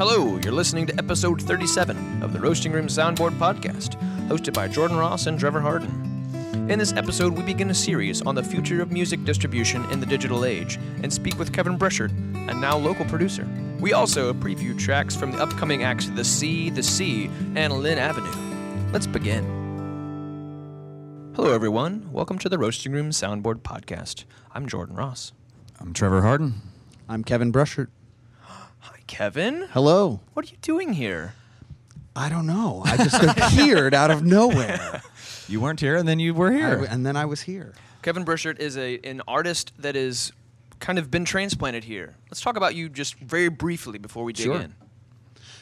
Hello, you're listening to episode 37 of the Roasting Room Soundboard podcast, hosted by Jordan Ross and Trevor Harden. In this episode, we begin a series on the future of music distribution in the digital age and speak with Kevin Breschert, a now local producer. We also preview tracks from the upcoming acts The Sea, The Sea, and Lynn Avenue. Let's begin. Hello, everyone. Welcome to the Roasting Room Soundboard podcast. I'm Jordan Ross. I'm Trevor Harden. I'm Kevin Brushert. Hi, Kevin. Hello. What are you doing here? I don't know. I just appeared out of nowhere. You weren't here, and then you were here. w- and then I was here. Kevin Burchert is a an artist that is kind of been transplanted here. Let's talk about you just very briefly before we dig Sure. in.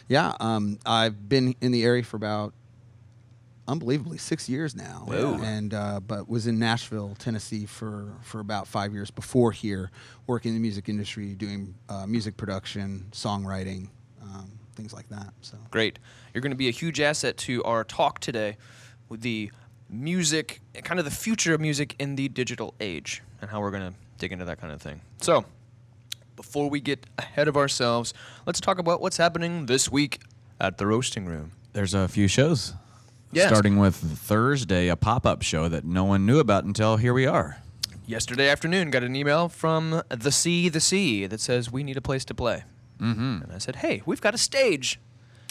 Yeah, um, I've been in the area for about unbelievably six years now, Whoa. and uh, but was in Nashville, Tennessee for for about five years before here, working in the music industry, doing uh, music production, songwriting, um, things like that. So Great. You're going to be a huge asset to our talk today with the music, kind of the future of music in the digital age, and how we're going to dig into that kind of thing. So, before we get ahead of ourselves, let's talk about what's happening this week at the Roasting Room. There's a few shows. Yes. Starting with Thursday, a pop up show that no one knew about until here we are. Yesterday afternoon, got an email from the Sea, the Sea that says we need a place to play. Mm-hmm. And I said, hey, we've got a stage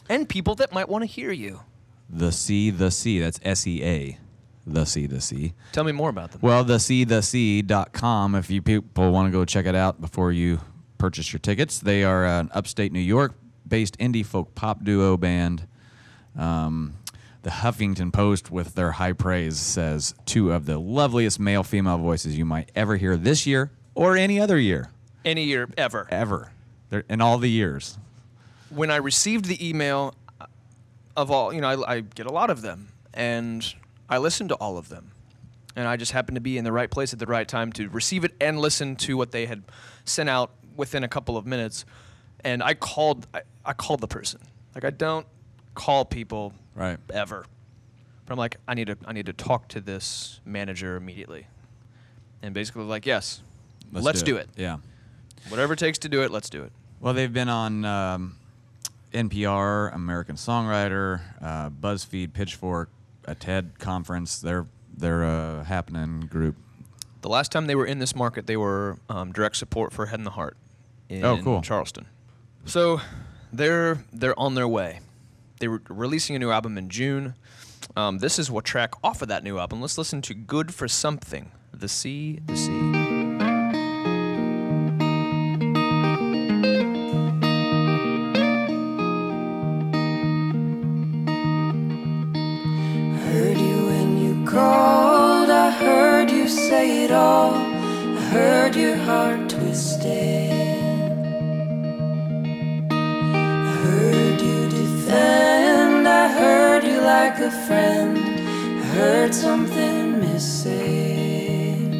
and people that might want to hear you. The Sea, the Sea. That's S E A. The Sea, the Sea. Tell me more about them. Well, the Sea, the Sea.com, if you people want to go check it out before you purchase your tickets. They are an upstate New York based indie folk pop duo band. Um, the Huffington Post, with their high praise, says two of the loveliest male female voices you might ever hear this year or any other year. Any year ever. ever They're, in all the years. When I received the email uh, of all, you know, I, I get a lot of them and I listen to all of them. And I just happened to be in the right place at the right time to receive it and listen to what they had sent out within a couple of minutes. And I called, I, I called the person. Like I don't call people Right. ever. But I'm like, I need to I need to talk to this manager immediately. And basically like, yes, let's, do, it. Yeah. Whatever it takes to do it, let's do it. Well, they've been on um, NPR, American Songwriter, uh, BuzzFeed, Pitchfork, a TED conference. They're they're a happening group. The last time they were in this market, they were um, direct support for Head and the Heart in Oh, cool. Charleston. So they're they're on their way. They were releasing a new album in June. Um, this is what track off of that new album. Let's listen to "Good for Something." The Sea, the Sea. Heard you when you called. I heard you say it all. I heard your heart twisted. Like a friend. I heard something missing.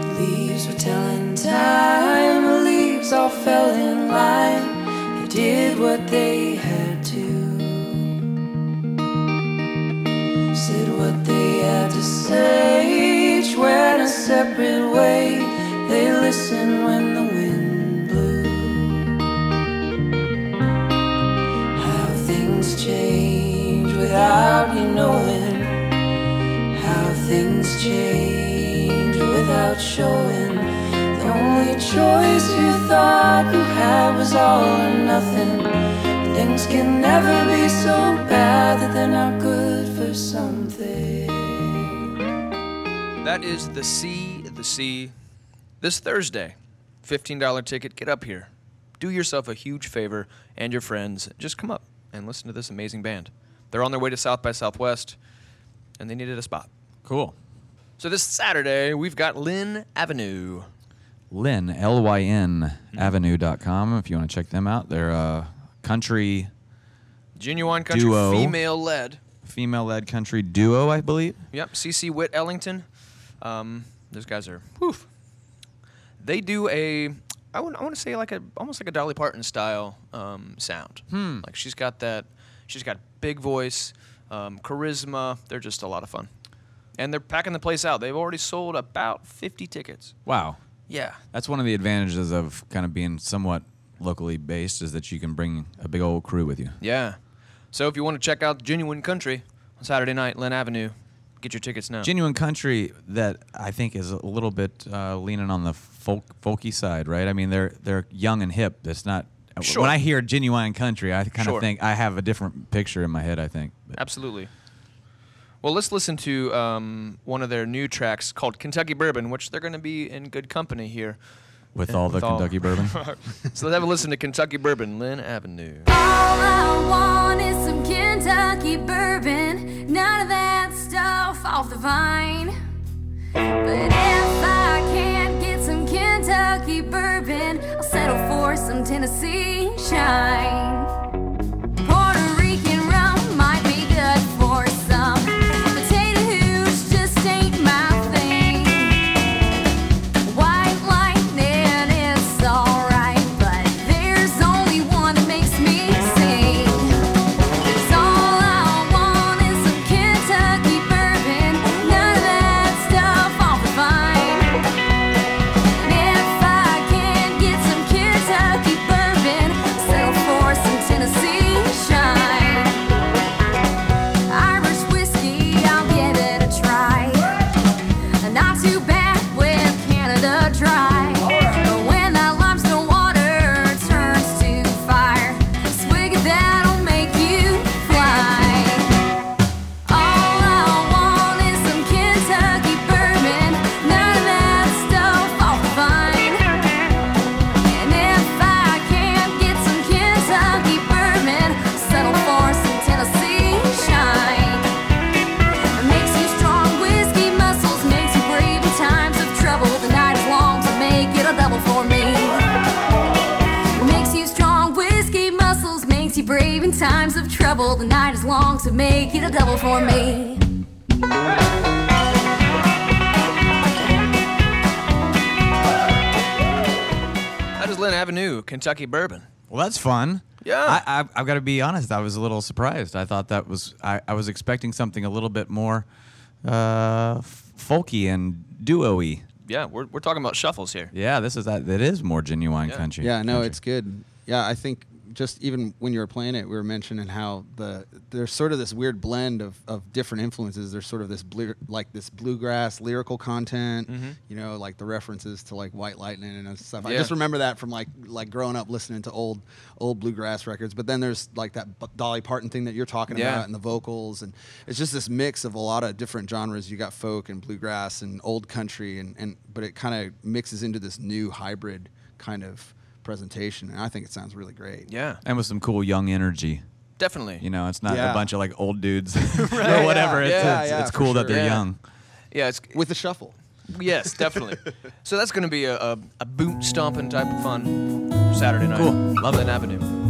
The leaves were telling time, the leaves all fell in line. They did what they had to. Said what they had to say, each went a separate way. Change without showing. The only choice you thought you had was all or nothing. Things can never be so bad that they're not good for something. That is the Sea, the Sea. This Thursday, $15 ticket. Get up here. Do yourself a huge favor and your friends. Just come up and listen to this amazing band. They're on their way to South by Southwest, and they needed a spot. Cool. So this Saturday, we've got Lynn Avenue. Lynn, L Y N Avenue.com if you want to check them out. They're a country, Genuine country, Duo. female led. female led country duo, I believe. Yep, CC Witt Ellington. Um, those guys are, whew. They do a, I want, I want to say like a, almost like a Dolly Parton style um, sound. Hmm. Like she's got that, she's got big voice, um, charisma. They're just a lot of fun. And they're packing the place out. They've already sold about 50 tickets. Wow. Yeah. That's one of the advantages of kind of being somewhat locally based is that you can bring a big old crew with you. Yeah. So if you want to check out Genuine Country on Saturday night, Lynn Avenue, get your tickets now. Genuine country that I think is a little bit uh, leaning on the folk folky side, right? I mean, they're they're young and hip. That's not. Sure. When I hear genuine country, I kind of Sure. think I have a different picture in my head. I think. But Absolutely. Well, let's listen to um, one of their new tracks called Kentucky Bourbon, which they're going to be in good company here. with Yeah, all the all- Kentucky bourbon. so let's have a listen to Kentucky Bourbon, Lynn Avenue. All I want is some Kentucky bourbon, none of that stuff off the vine. But if I can't get some Kentucky bourbon, I'll settle for some Tennessee shine. Times of trouble. The night is long to make it a double for me. That is Lynn Avenue, Kentucky Bourbon. Well, that's fun. Yeah. I, I, I've got to be honest. I was a little surprised. I thought that was. I, I was expecting something a little bit more uh, folky and duo-y. Yeah, we're, we're talking about shuffles here. Yeah, this is that. That is more genuine Yeah. country. Yeah, no, country. it's good. Yeah, I think just even when you were playing it, we were mentioning how the there's sort of this weird blend of, of different influences. There's sort of this blue, like this bluegrass lyrical content, mm-hmm. you know, like the references to like White Lightning and stuff. I just remember that from like like growing up listening to old old bluegrass records. But then there's like that Dolly Parton thing that you're talking Yeah. about and the vocals, and it's just this mix of a lot of different genres. You got folk and bluegrass and old country, and and but it kind of mixes into this new hybrid kind of presentation, and I think it sounds really great. Yeah, and with some cool young energy. definitely. You know, it's not Yeah. a bunch of like old dudes or yeah, whatever. It's, yeah, it's, yeah, it's for cool that they're Yeah. young. yeah, it's With the shuffle. yes, definitely. so that's going to be a, a, a boot stomping type of fun Saturday night. Cool. Love Lynn. Avenue.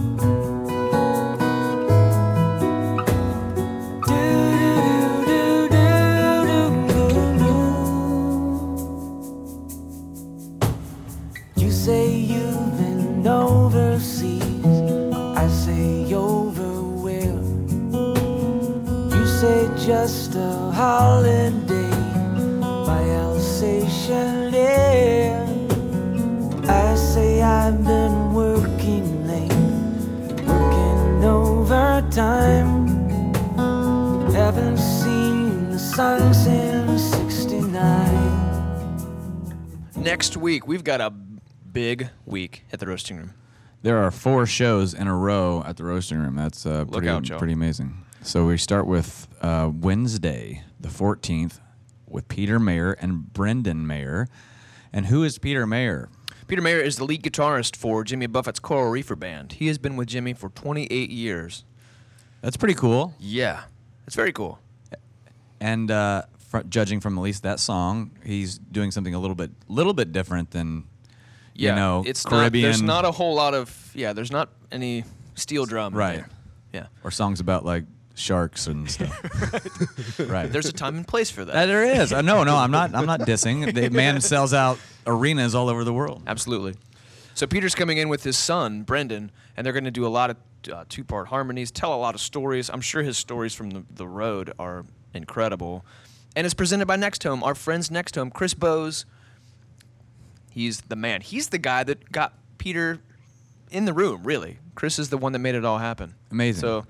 Overseas. I say over say just a holiday. I say I've been working late, working overtime. Haven't seen the sun since '69. Next week, we've got a big week at the Roasting Room. There are four shows in a row at the roasting room. That's uh, Look pretty, out, y'all. pretty amazing. So we start with uh, Wednesday, the 14th, with Peter Mayer and Brendan Mayer. And who is Peter Mayer? Peter Mayer is the lead guitarist for Jimmy Buffett's Coral Reefer Band. He has been with Jimmy for 28 years. That's pretty cool. Yeah, it's very cool. And uh, fr- judging from at least that song, he's doing something a little bit, little bit different than, Yeah, you know, it's Caribbean Not, there's not a whole lot of yeah. There's not any steel drum. Right. there. Yeah. or songs about like sharks and stuff. right. There's a time and place for that. Uh, there is. Uh, no, no, I'm not. I'm not dissing. The man sells out arenas all over the world. Absolutely. So Peter's coming in with his son Brendan, and they're going to do a lot of uh, two-part harmonies, tell a lot of stories. I'm sure his stories from the, the road are incredible, and it's presented by NextHome, our friends NextHome. Chris Bowes, he's the man. He's the guy that got Peter in the room. Really, Chris is the one that made it all happen. Amazing. So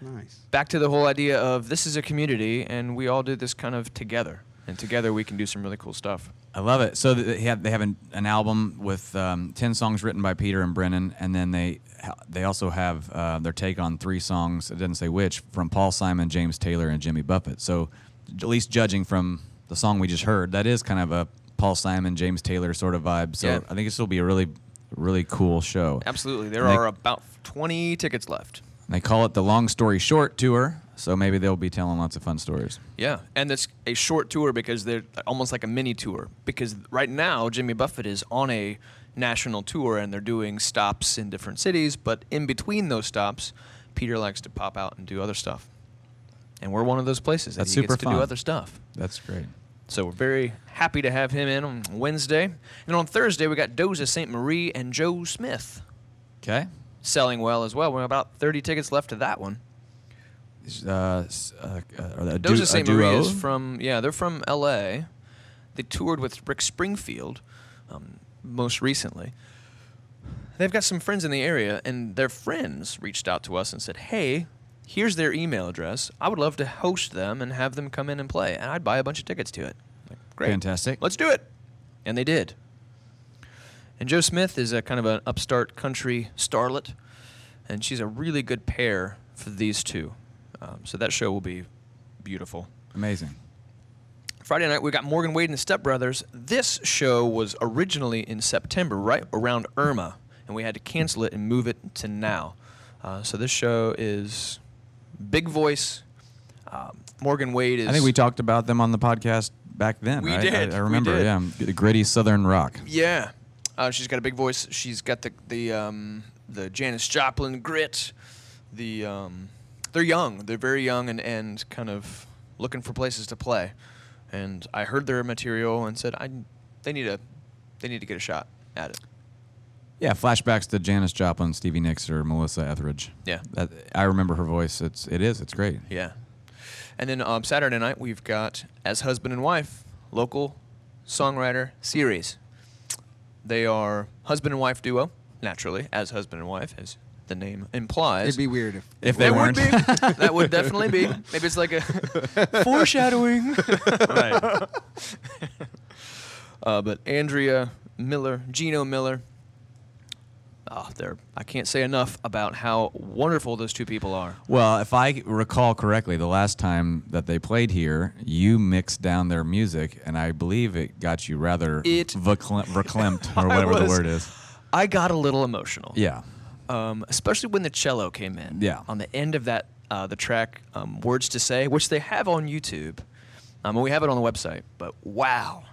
Nice. back to the whole idea of this is a community, and we all do this kind of together, and together we can do some really cool stuff. I love it. So they have they have an, an album with um, ten songs written by Peter and Brendan, and then they they also have uh, their take on three songs. It doesn't say which from Paul Simon, James Taylor, and Jimmy Buffett. So at least judging from the song we just heard, that is kind of a Paul Simon, James Taylor sort of vibe. So Yeah. I think this will be a really really cool show. Absolutely, there And they- are about 20 tickets left. They call it the Long Story Short Tour. So maybe they'll be telling lots of fun stories. Yeah, and it's a short tour because they're almost like a mini tour. Because right now, Jimmy Buffett is on a national tour and they're doing stops in different cities. But in between those stops, Peter likes to pop out and do other stuff. And we're one of those places that That's he super gets to fun. do other stuff. That's great. So we're very happy to have him in on Wednesday. And on Thursday, we got Doza St. Marie and Joe Smith Okay. selling well as well. We're about 30 tickets left to that one. Uh, uh, uh, are they a du- Doja a St. Marie is from yeah, they're from L.A. They toured with Rick Springfield um, most recently. They've got some friends in the area, and their friends reached out to us and said, "Hey, here's their email address. I would love to host them and have them come in and play, and I'd buy a bunch of tickets to it." Like, Great, Fantastic. Let's do it, and they did. And Joe Smith is a kind of an upstart country starlet, and she's a really good pair for these two. Um, so that show will be beautiful. Amazing. Friday night we got Morgan Wade and the Step Brothers. This show was originally in September, right around Irma, and we had to cancel it and move it to now. Uh, so this show is big voice. Um, Morgan Wade is. I think we talked about them on the podcast back then. We right? did, I, I remember. did. Yeah, the gritty Southern rock. Yeah, uh, she's got a big voice. She's got the the um, the Janis Joplin grit. The um, they're young. They're very young and, and kind of looking for places to play. And I heard their material and said I they need a they need to get a shot at it. Yeah, flashbacks to Janis Joplin, Stevie Nicks, or Melissa Etheridge. Yeah. that, I remember her voice. It's it is. It's great. Yeah. And then um, Saturday night we've got as husband and wife local songwriter series. They are husband and wife duo naturally as husband and wife as the name implies. It'd be weird if If they That weren't. would be. that would definitely be. Maybe it's like a foreshadowing. right. uh, but Andrea Miller, Gino Miller. Oh, they're. I can't say enough about how wonderful those two people are. Well, if I recall correctly, the last time that they played here, you mixed down their music, and I believe it got you rather It- verklempt, verklempt or whatever the word is. I got a little emotional. Yeah. Um, especially when the cello came in. Yeah. On the end of that, uh, the track um, "Words to Say," which they have on YouTube, um, and we have it on the website. But wow,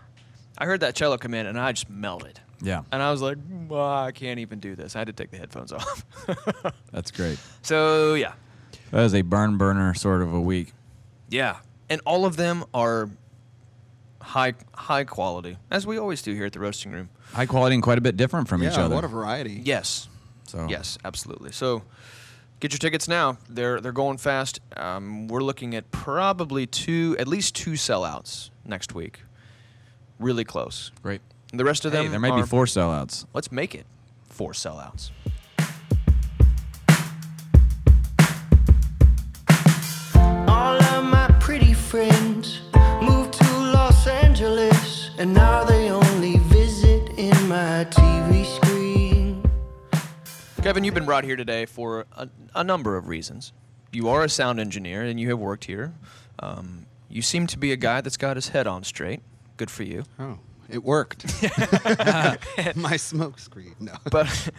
I heard that cello come in, and I just melted. Yeah. And I was like, "Well, I can't even do this. I had to take the headphones off. That's great. so yeah, That was a burn burner sort of a week. yeah, and all of them are high high quality, as we always do here at the roasting room. High quality and quite a bit different from yeah, each other. what a variety. Yes, So yes, absolutely. So. Get your tickets now. They're they're going fast. Um, we're looking at probably two, at least two sellouts next week. Really close. great. The rest of them, Hey, there may are- be four sellouts. Let's make it four sellouts. All of my pretty friends moved to Los Angeles, and now they only visit in my TV screen. Kevin, you've been brought here today for a, a number of reasons. You are a sound engineer and you have worked here. Um, you seem to be a guy that's got his head on straight. Good for you. Oh, it worked. My smoke screen. No. But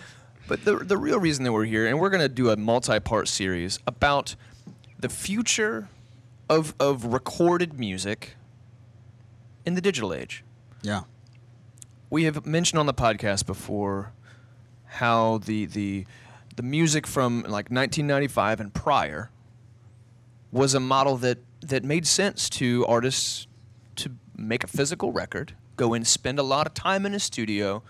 but the the real reason that we're here, and we're going to do a multi-part series about the future of of recorded music in the digital age. yeah. we have mentioned on the podcast before how the the the music from like 1995 and prior was a model that that made sense to artists to make a physical record, go in, spend a lot of time in a studio,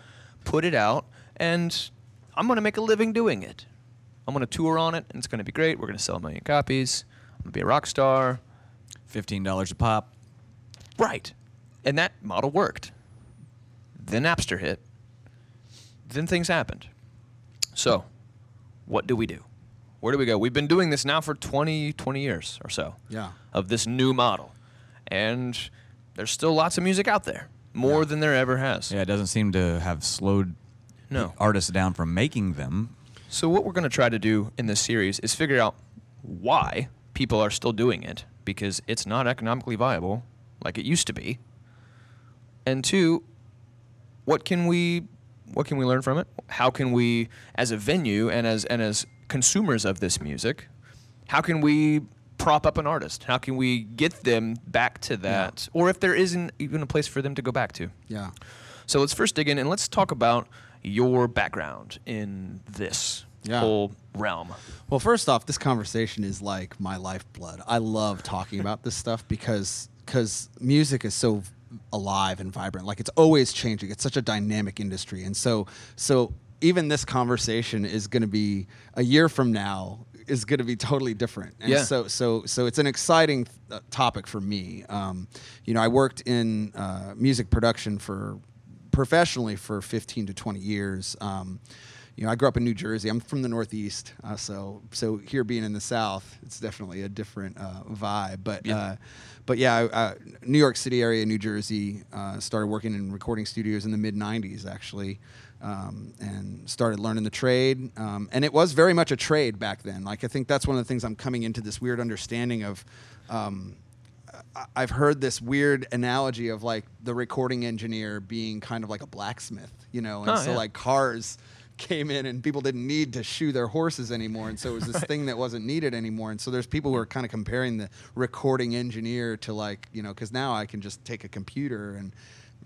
put it out, and I'm going to make a living doing it. I'm going to tour on it, and it's going to be great. We're going to sell a million copies. I'm going to be a rock star. Fifteen dollars a pop. Right. And that model worked. Then Napster hit. Then things happened. So, what do we do? Where do we go? We've been doing this now for 20, 20 years or so. Yeah. Of this new model. And there's still lots of music out there. More than there ever has. Yeah, it doesn't seem to have slowed No. artists down from making them. So what we're going to try to do in this series is figure out why people are still doing it because it's not economically viable like it used to be. And two, what can we what can we learn from it? How can we as a venue and as and as consumers of this music, how can we prop up an artist? How can we get them back to that? Or if there isn't even a place for them to go back to. Yeah. So let's first dig in and let's talk about your background in this Yeah. whole realm. Well, first off, this conversation is like my lifeblood. I love talking about this stuff because because music is so alive and vibrant. Like it's always changing. It's such a dynamic industry, and so so even this conversation is going to be a year from now is going to be totally different. And Yeah. So so so it's an exciting uh, topic for me. Um, you know, I worked in uh, music production for professionally for 15 to 20 years. Um, you know, I grew up in New Jersey. I'm from the Northeast, uh, so so here being in the South, it's definitely a different uh, vibe. But Yeah. uh, but yeah, I, uh, New York City area, New Jersey. Uh, started working in recording studios in the mid '90s, actually, um, and started learning the trade. Um, and it was very much a trade back then. Like I think that's one of the things I'm coming into this weird understanding of. Um, I've heard this weird analogy of like the recording engineer being kind of like a blacksmith, you know, and Oh, so yeah. like cars came in and people didn't need to shoe their horses anymore, and so it was this thing that wasn't needed anymore. And so there's people who are kind of comparing the recording engineer to like you know, because now I can just take a computer and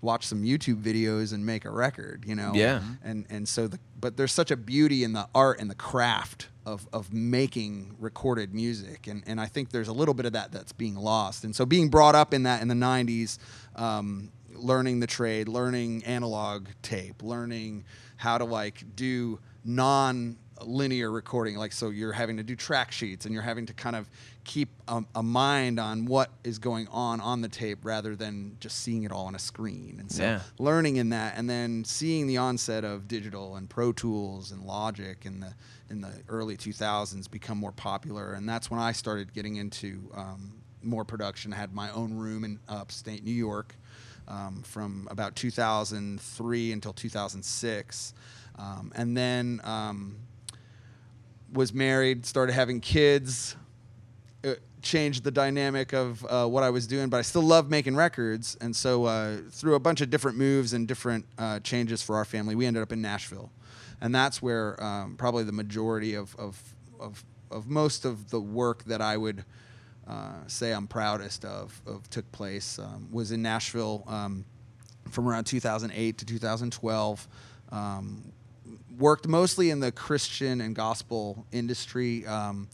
watch some YouTube videos and make a record, you know. Yeah. And and so the but there's such a beauty in the art and the craft of of making recorded music, and and I think there's a little bit of that that's being lost. And so being brought up in that in the '90s, um, learning the trade, learning analog tape, learning how to like do non linear recording like so you're having to do track sheets and you're having to kind of keep a, a mind on what is going on on the tape rather than just seeing it all on a screen. And so Yeah. learning in that and then seeing the onset of digital and pro tools and logic in the in the early 2000s become more popular. And that's when i started getting into um, more production. I had my own room in upstate new york um, from about 2003 until 2006 um, and then um, was married started having kids it changed the dynamic of uh, what I was doing, but I still love making records. And so, uh, through a bunch of different moves and different uh, changes for our family, we ended up in Nashville, and that's where um, probably the majority of, of of of most of the work that I would uh, say I'm proudest of, of took place um, was in Nashville um, from around 2008 to 2012. Um, worked mostly in the Christian and gospel industry. Um,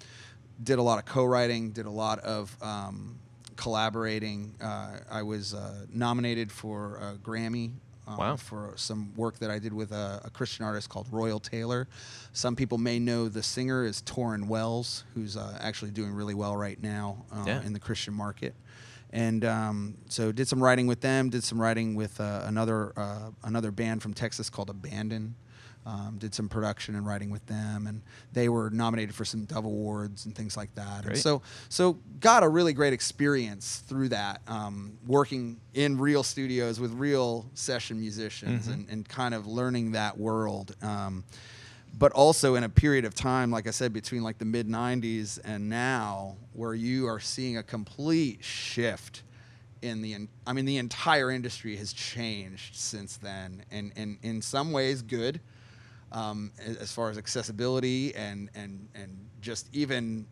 did a lot of co-writing. Did a lot of um, collaborating. Uh, I was uh, nominated for a Grammy. um, Wow. For some work that I did with a, a Christian artist called Royal Tailor. Some people may know the singer is Tauren Wells, who's uh, actually doing really well right now uh, Yeah. in the Christian market and um, so did some writing with them. Did some writing with uh, another uh, another band from Texas called Abandon. Um, did some production and writing with them, and they were nominated for some Dove Awards and things like that. And so so got a really great experience through that, um, working in real studios with real session musicians and, and kind of learning that world. Um, but also in a period of time, like I said, between like the mid '90s and now, where you are seeing a complete shift in the. I mean, the entire industry has changed since then, and and in some ways, good, um, as far as accessibility and and and just even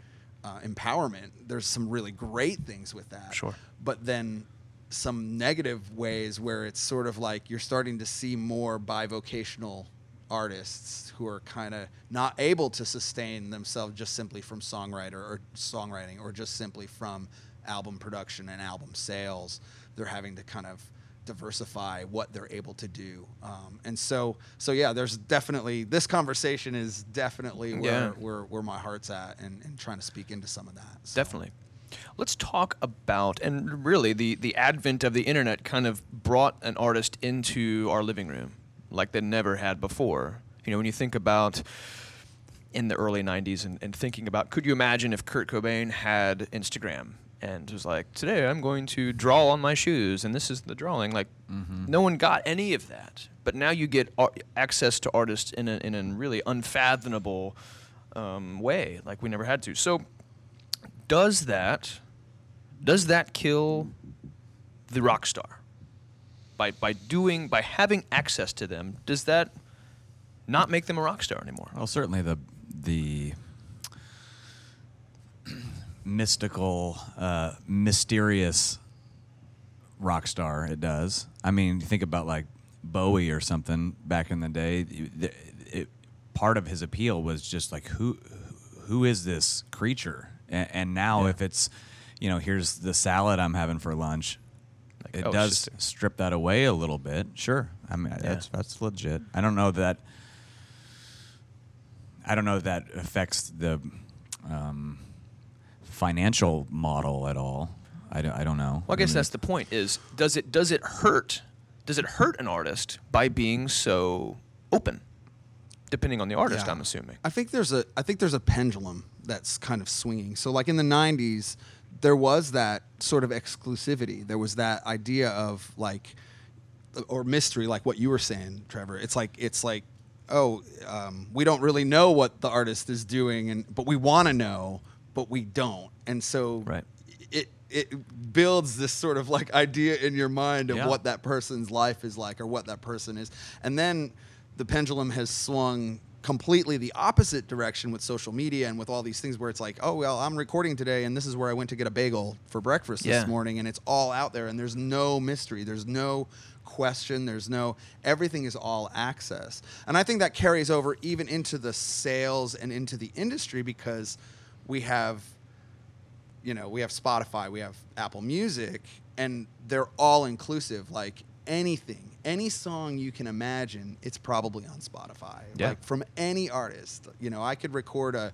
uh, empowerment. There's some really great things with that. Sure. But then some negative ways where it's sort of like you're starting to see more bivocational artists who are kind of not able to sustain themselves just simply from songwriter or songwriting or just simply from album production and album sales. They're having to kind of diversify what they're able to do. Um, and so, so yeah, there's definitely this conversation is definitely where Yeah. where, where my heart's at and, and trying to speak into some of that. So, Definitely. Let's talk about, and really, the, the advent of the internet kind of brought an artist into our living room like they never had before. You know, when you think about in the early 90s and, and thinking about could you imagine if Kurt Cobain had Instagram and was like, today I'm going to draw on my shoes and this is the drawing? Like, no one got any of that. But now you get ar- access to artists in a, in a really unfathomable um, way, like we never had to. So, does that does that kill the rock star by by doing by having access to them does that not make them a rock star anymore Well, certainly the the mystical, uh, mysterious rock star. It does. I mean, you think about like Bowie or something back in the day. the- It, part of his appeal was just like who who is this creature? And, and now, Yeah. if it's you know, here's the salad I'm having for lunch. Like, it oh, does a- strip that away a little bit. Sure. I mean, that's that's legit. I don't know that. I don't know if that affects the um, financial model at all. I don't, I don't know. well i guess mean, that's the point is does it does it hurt does it hurt an artist by being so open depending on the artist Yeah. i'm assuming I think there's a I think there's a pendulum that's kind of swinging. So like in the 90s there was that sort of exclusivity. There was that idea of like or mystery like what you were saying, Trevor. It's like it's like oh, um, we don't really know what the artist is doing and but we want to know, but we don't. And so Right. it it builds this sort of like idea in your mind of Yeah. what that person's life is like or what that person is. And then the pendulum has swung completely the opposite direction with social media and with all these things where it's like, oh well, I'm recording today and this is where I went to get a bagel for breakfast Yeah. this morning and it's all out there and there's no mystery. There's no question, there's no everything is all access. And I think that carries over even into the sales and into the industry because we have you know, we have Spotify, we have Apple Music, and they're all inclusive. Like anything, any song you can imagine, it's probably on Spotify. Yeah. Like from any artist. You know, I could record a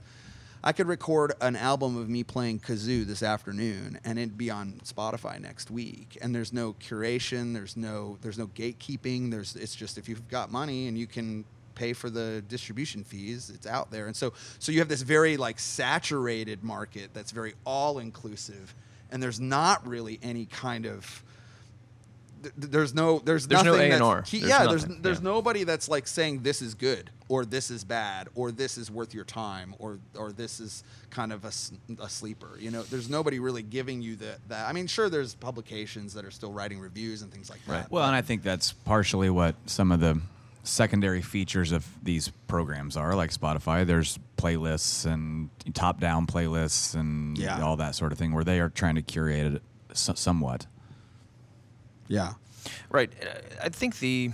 I could record an album of me playing kazoo this afternoon and it'd be on Spotify next week. And there's no curation, there's no there's no gatekeeping. There's it's just if you've got money and you can pay for the distribution fees, it's out there. And so so you have this very like saturated market that's very all inclusive and there's not really any kind of th- th- there's no there's, There's nothing that's- A&R. key- There's yeah, there's nothing. there's Yeah. nobody that's like saying this is good or this is bad or this is worth your time or or this is kind of a, a sleeper. You know, there's nobody really giving you that that. I mean, sure, there's publications that are still writing reviews and things like that. Well, and I think that's partially what some of the secondary features of these programs are, like Spotify. There's playlists and top-down playlists and Yeah. all that sort of thing, where they are trying to curate it so- somewhat. yeah, Right. Uh, I think the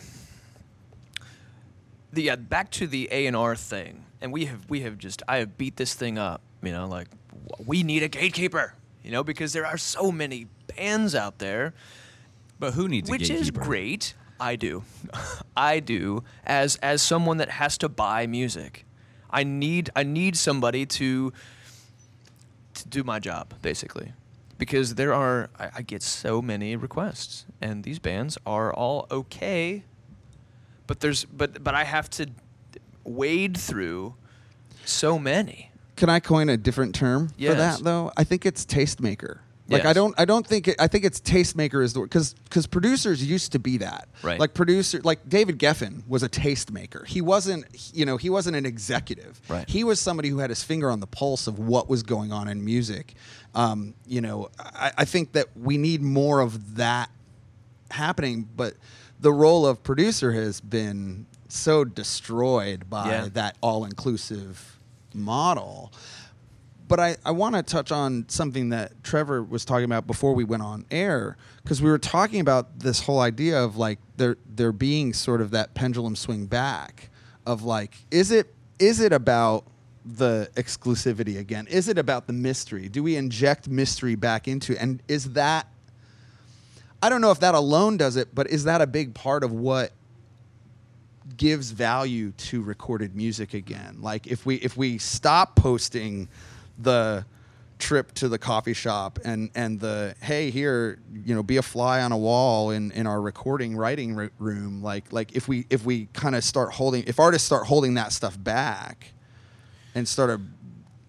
the yeah, back to the A and R thing, and we have we have just I have beat this thing up. You know, like we need a gatekeeper. You know, because there are so many bands out there, But who needs which a is great. I do, I do. As as someone that has to buy music, I need I need somebody to to do my job basically because there are I, I get so many requests and these bands are all okay but there's but but i have to wade through so many Can I coin a different term for that though? I think it's tastemaker. Like I don't I don't think it, I think it's tastemaker is the word because because producers used to be that Right. like producer like David Geffen was a tastemaker he wasn't you know he wasn't an executive Right. he was somebody who had his finger on the pulse of what was going on in music um, you know I, I think that we need more of that happening but the role of producer has been so destroyed by Yeah. that all-inclusive model but I, I want to touch on something that Trevor was talking about before we went on air because we were talking about this whole idea of like there there being sort of that pendulum swing back of like is it is it about the exclusivity again is it about the mystery do we inject mystery back into and is that I don't know if that alone does it but is that a big part of what gives value to recorded music again. Like if we if we stop posting the trip to the coffee shop and and the hey here you know be a fly on a wall in in our recording writing r- room like like if we if we kind of start holding if artists start holding that stuff back and start a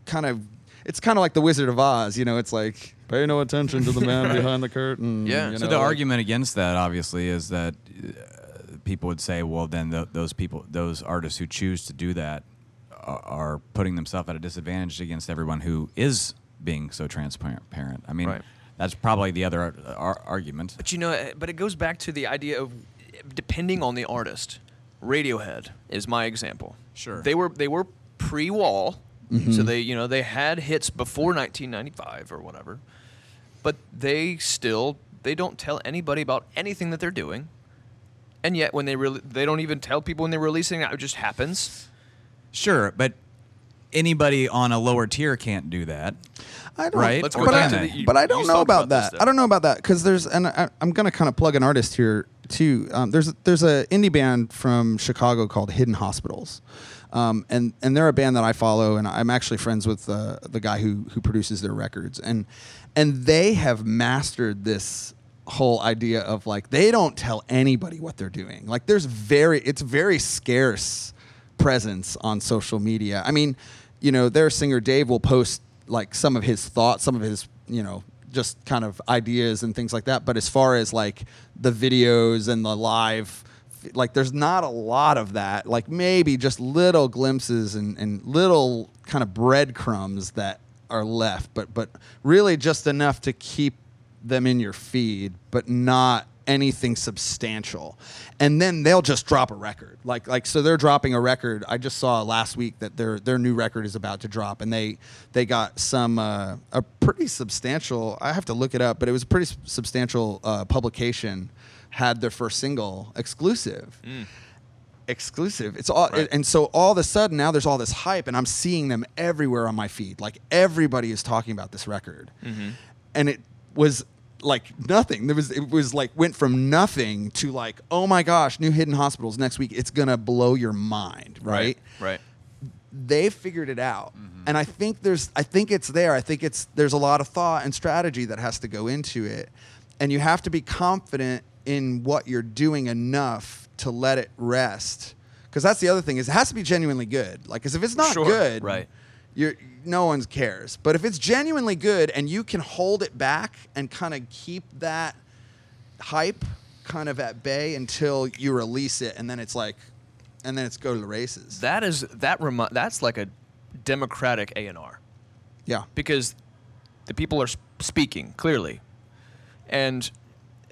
kind of it's kind of like the Wizard of Oz you know it's like pay no attention to the man behind the curtain Yeah. you So know, the like- argument against that, obviously, is that uh, people would say, well, then th- those people, those artists who choose to do that, are, are putting themselves at a disadvantage against everyone who is being so transparent. I mean, Right. that's probably the other ar- ar- argument. But you know, eh, but it goes back to the idea of depending on the artist. Radiohead is my example. Sure. They were they were pre-wall, so they you know they had hits before 1995 or whatever, but they still they don't tell anybody about anything that they're doing, and yet when they really they don't even tell people when they're releasing it. It just happens. Sure, but anybody on a lower tier can't do that. I don't, Right? Let's go but, back I, to the- you- but I don't know about, about that. I don't know about that because there's, and I, I'm gonna kind of plug an artist here too. Um, there's there's a indie band from Chicago called Hidden Hospitals, um, and and they're a band that I follow, and I'm actually friends with uh, the guy who who produces their records, and and they have mastered this whole idea of like they don't tell anybody what they're doing. Like there's very it's very scarce presence on social media. I mean, you know, their singer Dave will post like some of his thoughts, some of his, you know, just kind of ideas and things like that. But as far as like the videos and the live, like there's not a lot of that. Like maybe just little glimpses and, and little kind of breadcrumbs that are left, but but really just enough to keep them in your feed, but not anything substantial. And then they'll just drop a record. Like like so they're dropping a record. I just saw last week that their their new record is about to drop and they they got some uh, a pretty substantial I have to look it up, but it was a pretty substantial uh, publication had their first single exclusive. Exclusive. It's all Right. and so all of a sudden now there's all this hype and I'm seeing them everywhere on my feed. Like everybody is talking about this record. And it was like nothing. There was it was like went from nothing to like, oh my gosh, new hidden hospitals next week. It's gonna blow your mind, right? Right. They figured it out. Mm-hmm. And I think there's I think it's there. I think it's there's a lot of thought and strategy that has to go into it. And you have to be confident in what you're doing enough to let it rest. Because that's the other thing is it has to be genuinely good. Like, 'cause if it's not Sure, good, right. You're no one cares. But if it's genuinely good and you can hold it back and kind of keep that hype kind of at bay until you release it, and then it's like, and then it's go to the races. That is that remi- that's like a democratic A and R. yeah, because the people are speaking clearly. And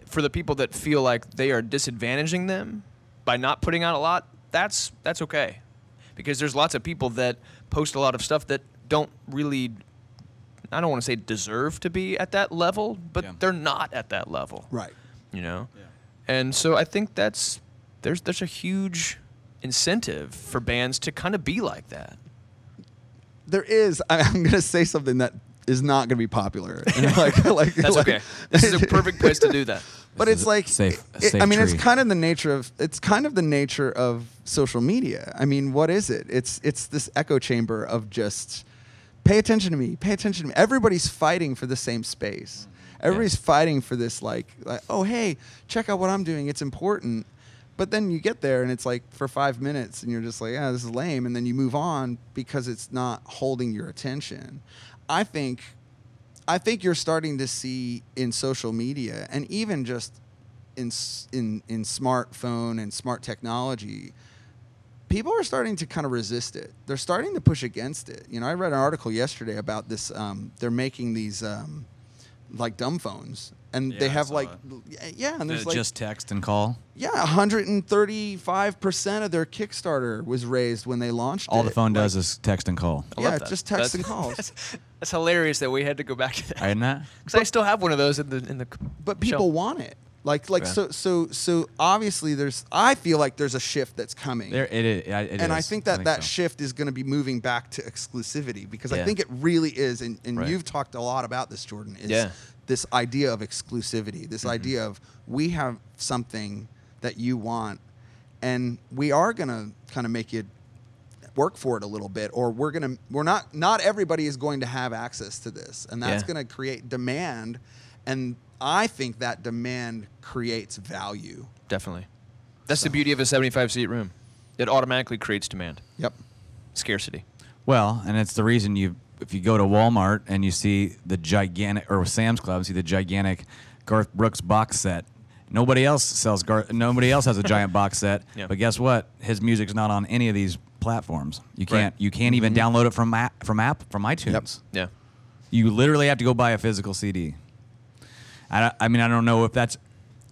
for the people that feel like they are disadvantaging them by not putting out a lot, that's that's okay. Because there's lots of people that post a lot of stuff that don't really I don't want to say deserve to be at that level, but Yeah. they're not at that level. right. You know? And so I think that's there's there's a huge incentive for bands to kind of be like that. There is. I- I'm going to say something that is not going to be popular. And like, like, That's like- okay. This is a perfect place to do that. but This it's like safe- it- safe I mean, tree. it's kind of the nature of it's kind of the nature of social media. I mean, what is it? It's it's this echo chamber of just pay attention to me, pay attention to me. Everybody's fighting for the same space. Everybody's fighting for this like, like oh hey, check out what I'm doing. It's important. But then you get there and it's like for five minutes and you're just like, yeah, this is lame. And then you move on because it's not holding your attention. I think I think you're starting to see in social media and even just in in in smartphone and smart technology, people are starting to kind of resist it. They're starting to push against it. You know, I read an article yesterday about this. Um, they're making these um, like dumb phones, and Yeah, they have like that. yeah, and there's like just text and call. yeah, 135 percent of their Kickstarter was raised when they launched All it. the phone does Like, is text and call. I Yeah, just text That's- and calls. That's, that's hilarious that we had to go back to that. Isn't that? Because I still have one of those in the in the. but people shelf. want it. Like like Yeah. so so so obviously there's I feel like there's a shift that's coming. There, it, is- it and I think that that so. shift is going to be moving back to exclusivity because I think it really is, and, and Right. you've talked a lot about this, Jordan. Is Yeah. this idea of exclusivity, Mm-hmm. this idea of we have something that you want, and we are going to kind of make you, work for it a little bit, or we're gonna we're not not everybody is going to have access to this, and that's Yeah. going to create demand, and I think that demand creates value. Definitely. That's the beauty of a 75 seat room. It automatically creates demand, Yep. scarcity. Well, and it's the reason you, if you go to Walmart and you see the gigantic, or Sam's Club, see the gigantic Garth Brooks box set. Nobody else sells Garth. Nobody else has a giant box set. Yeah. But guess what? His music's not on any of these platforms. You can't. You can't even mm-hmm. download it from app, from app from iTunes. Yep. Yeah. You literally have to go buy a physical CD. I, I mean, I don't know if that's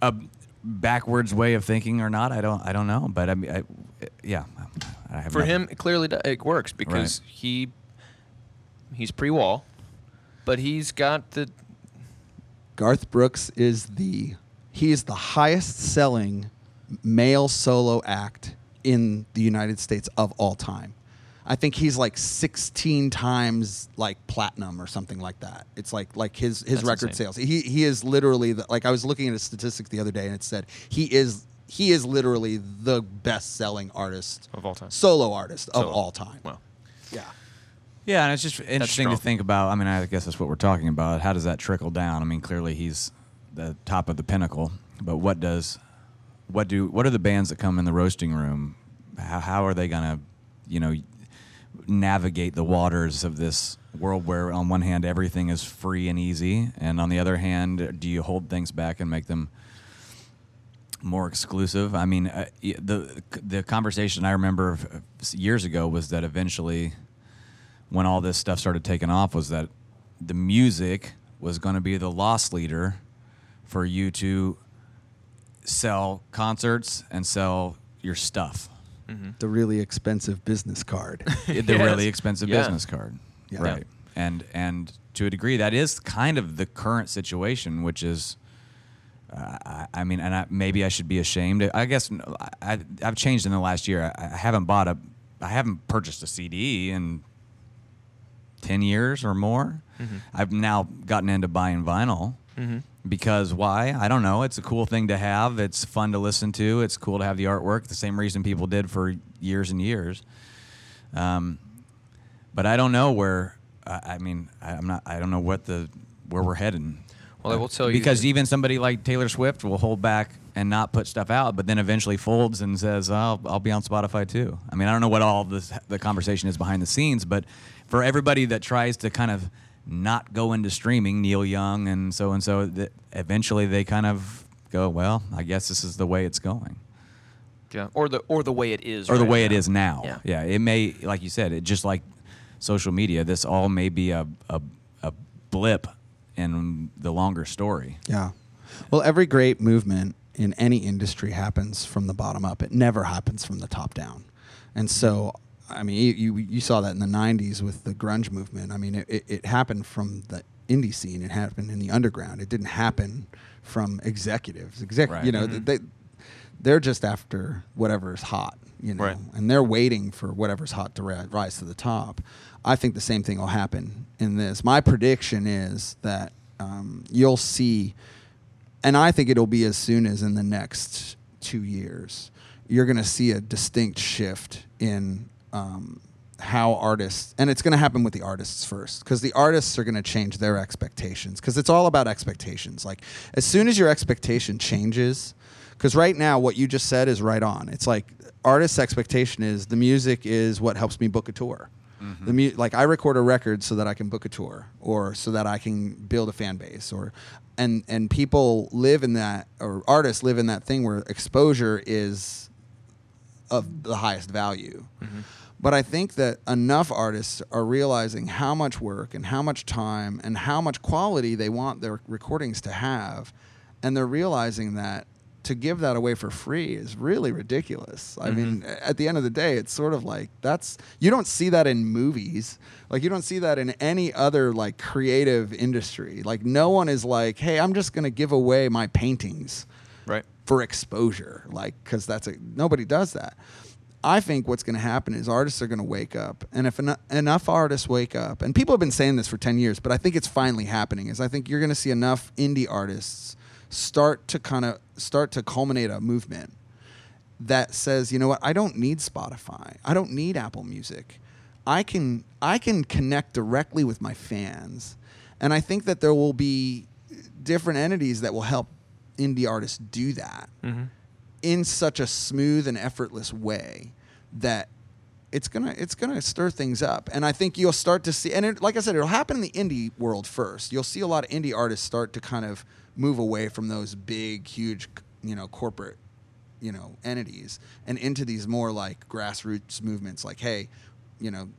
a backwards way of thinking or not. I don't. I don't know. But I mean, I, yeah. I have For nothing- him, it clearly do- it works because he he's pre-wall, but he's got the Garth Brooks is the he is the highest selling male solo act in the United States of all time. I think he's like 16 times like platinum or something like that. It's like like his his That's record insane. sales. He he is literally the, like I was looking at a statistic the other day and it said he is he is literally the best selling artist Of all time. solo artist of Solo. all time. well. Yeah. Yeah, and it's just interesting to think about. I mean, I guess that's what we're talking about. How does that trickle down? I mean, clearly he's the top of the pinnacle, but what does, what do, what are the bands that come in the roasting room? How, how are they gonna, you know, navigate the waters of this world where, on one hand, everything is free and easy, and on the other hand, do you hold things back and make them more exclusive. I mean, uh, the the conversation I remember years ago was that eventually, when all this stuff started taking off, was that the music was going to be the loss leader for you to sell concerts and sell your stuff. The really expensive business card. the Yes. really expensive Yeah. business card, Yeah. right? And and to a degree, that is kind of the current situation, which is. Uh, I, I mean, and I, maybe I should be ashamed. I guess I, have changed in the last year. I, I haven't bought a, I haven't purchased a CD in ten years or more. I've now gotten into buying vinyl because why? I don't know. It's a cool thing to have. It's fun to listen to. It's cool to have the artwork. The same reason people did for years and years. Um, but I don't know where. I, I mean, I, I'm not. I don't know what the where we're heading. Well, I will tell you because even somebody like Taylor Swift will hold back and not put stuff out, but then eventually folds and says, "I'll I'll be on Spotify too." I mean, I don't know what all this the conversation is behind the scenes, but for everybody that tries to kind of not go into streaming, Neil Young and so and so, that eventually they kind of go, "Well, I guess this is the way it's going." Yeah. Or the or the way it is. or the way it now. is now. Yeah. yeah. It may, like you said, it just like social media. This all may be a a, a blip in the longer story. Yeah. Well, every great movement in any industry happens from the bottom up. It never happens from the top down. And so, I mean, you, you, you saw that in the 90s with the grunge movement. I mean, it, it, it happened from the indie scene, it happened in the underground. It didn't happen from executives. Exec- Right. You know, Mhm. they, they're just after whatever is hot, you know, Right. and they're waiting for whatever's hot to ri- rise to the top. I think the same thing will happen in this. My prediction is that um, you'll see, and I think it'll be as soon as in the next two years, you're going to see a distinct shift in um, how artists, and it's going to happen with the artists first, because the artists are going to change their expectations, because it's all about expectations. Like, as soon as your expectation changes, because right now, what you just said is right on. It's like artist's expectation is the music is what helps me book a tour. The mu- like I record a record so that I can book a tour, or so that I can build a fan base, or and and people live in that, or artists live in that thing where exposure is of the highest value. Mm-hmm. But I think that enough artists are realizing how much work and how much time and how much quality they want their recordings to have. And they're realizing that to give that away for free is really ridiculous. I mm-hmm. mean, at the end of the day, it's sort of like that's, you don't see that in movies. Like, you don't see that in any other like creative industry. Like, no one is like, hey, I'm just going to give away my paintings Right. For exposure, like because that's a nobody does that. I think what's going to happen is artists are going to wake up, and if eno- enough artists wake up, and people have been saying this for ten years, but I think it's finally happening. Is I think you're going to see enough indie artists start to kind of start to culminate a movement, that says, you know what, I don't need Spotify. I don't need Apple Music. I can I can connect directly with my fans. And I think that there will be different entities that will help indie artists do that mm-hmm. in such a smooth and effortless way that it's gonna it's gonna stir things up. And i think you'll start to see and it, like i said it'll happen in the indie world first. You'll see a lot of indie artists start to kind of move away from those big huge you know corporate you know entities and into these more like grassroots movements like hey you know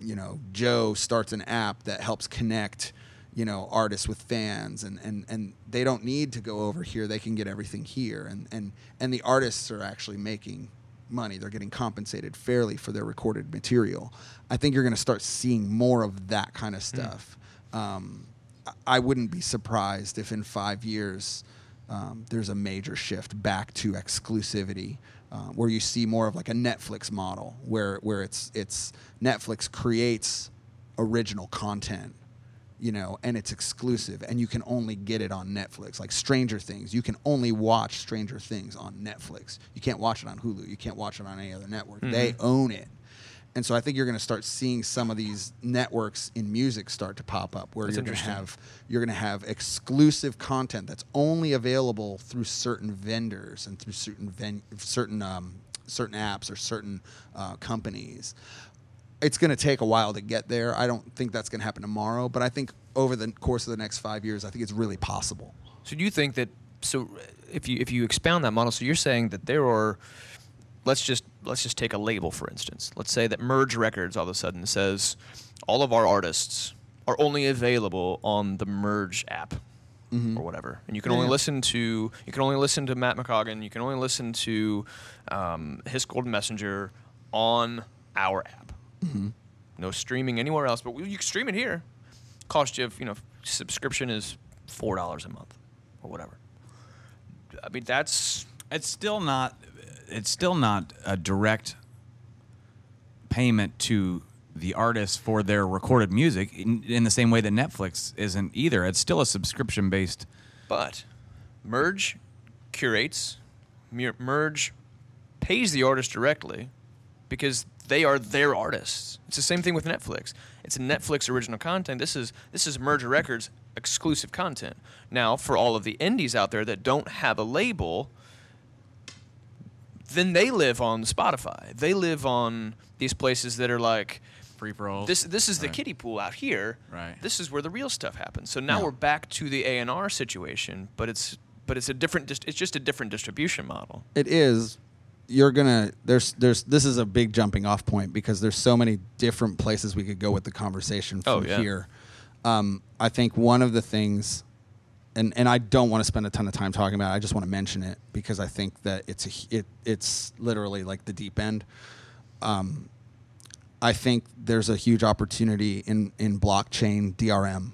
you know joe starts an app that helps connect you know artists with fans and and and they don't need to go over here. They can get everything here. And and and the artists are actually making money. They're getting compensated fairly for their recorded material. I think you're going to start seeing more of that kind of stuff. Um, I- i wouldn't be surprised if in five years um, there's a major shift back to exclusivity uh, where you see more of like a Netflix model where where it's it's Netflix creates original content you know, and it's exclusive, and you can only get it on Netflix. Like Stranger Things, you can only watch Stranger Things on Netflix. You can't watch it on Hulu. You can't watch it on any other network. They own it. And so I think you're going to start seeing some of these networks in music start to pop up, where That's you're going to have you're going to have exclusive content that's only available through certain vendors and through certain ven- certain um, certain apps or certain uh, companies it's going to take a while to get there. I don't think that's going to happen tomorrow, but I think over the course of the next five years, I think it's really possible. So do you think that so if you if you expound that model, so you're saying that there are let's just let's just take a label for instance. Let's say that Merge Records all of a sudden says all of our artists are only available on the Merge app or whatever, and you can Yeah, only listen to you can only listen to Matt McCoggan, you can only listen to um, Hiss Golden Messenger on our app. Mm-hmm. No streaming anywhere else, but you can stream it here. Cost you, you know, subscription is four dollars a month or whatever. I mean, that's It's still not. It's still not a direct payment to the artist for their recorded music in, in the same way that Netflix isn't either. It's still a subscription based. but Merge curates, Merge pays the artist directly because they are their artists. It's the same thing with Netflix. It's a Netflix original content. This is this is Merge Records exclusive content. Now, for all of the indies out there that don't have a label, then they live on Spotify. They live on these places that are like Free for all. this this is the Right. kiddie pool out here. Right. This is where the real stuff happens. So now Yeah. we're back to the A and R situation, but it's but it's a different it's just a different distribution model. It is. You're gonna. There's. There's. This is a big jumping off point because there's so many different places we could go with the conversation Oh, from yeah. here. Um, I think one of the things, and and I don't want to spend a ton of time talking about. it. I just want to mention it because I think that it's a, It. It's literally like the deep end. Um, I think there's a huge opportunity in in blockchain DRM.